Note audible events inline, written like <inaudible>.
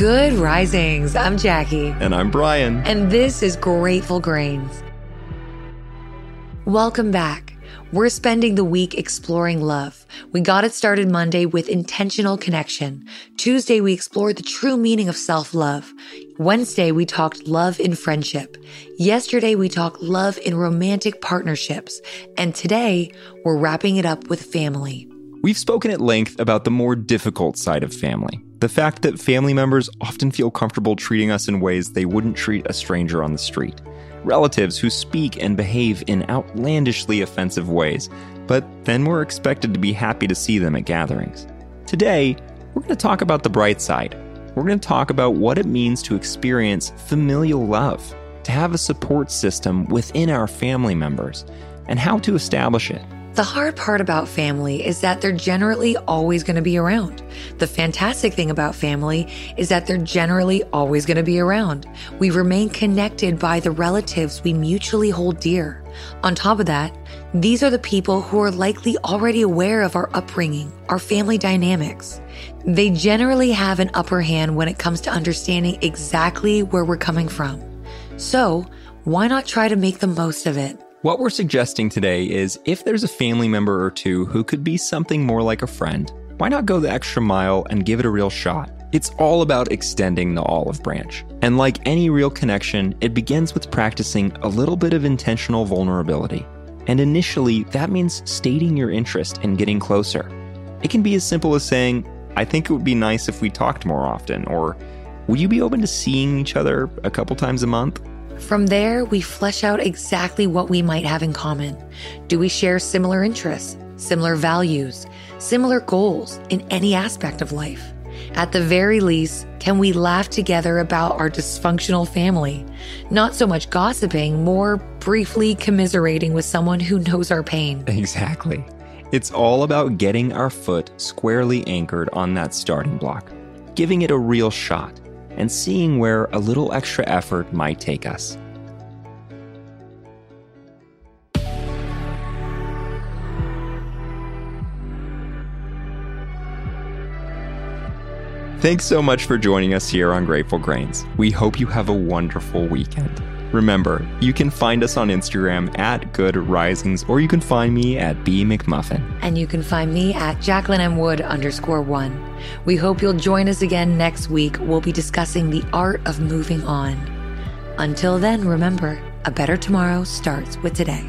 Good risings. I'm Jackie. And I'm Brian. And this is Grateful Grains. Welcome back. We're spending the week exploring love. We got it started Monday with intentional connection. Tuesday, we explored the true meaning of self love. Wednesday, we talked love in friendship. Yesterday, we talked love in romantic partnerships. And today, we're wrapping it up with family. We've spoken at length about the more difficult side of family. The fact that family members often feel comfortable treating us in ways they wouldn't treat a stranger on the street. Relatives who speak and behave in outlandishly offensive ways, but then we're expected to be happy to see them at gatherings. Today, we're going to talk about the bright side. We're going to talk about what it means to experience familial love, to have a support system within our family members, and how to establish it. The hard part about family is that they're generally always going to be around. The fantastic thing about family is that they're generally always going to be around. We remain connected by the relatives we mutually hold dear. On top of that, these are the people who are likely already aware of our upbringing, our family dynamics. They generally have an upper hand when it comes to understanding exactly where we're coming from. So, why not try to make the most of it? What we're suggesting today is if there's a family member or two who could be something more like a friend, why not go the extra mile and give it a real shot? It's all about extending the olive branch. And like any real connection, it begins with practicing a little bit of intentional vulnerability. And initially, that means stating your interest in getting closer. It can be as simple as saying, I think it would be nice if we talked more often, or would you be open to seeing each other a couple times a month? From there, we flesh out exactly what we might have in common. Do we share similar interests, similar values, similar goals in any aspect of life? At the very least, can we laugh together about our dysfunctional family? Not so much gossiping, more briefly commiserating with someone who knows our pain. <laughs> Exactly. It's all about getting our foot squarely anchored on that starting block, giving it a real shot and seeing where a little extra effort might take us. Thanks so much for joining us here on Grateful Grains. We hope you have a wonderful weekend. Remember, you can find us on Instagram at Good Risings, or you can find me at B McMuffin. And you can find me at Jacqueline M. Wood underscore one. We hope you'll join us again next week. We'll be discussing the art of moving on. Until then, remember, a better tomorrow starts with today.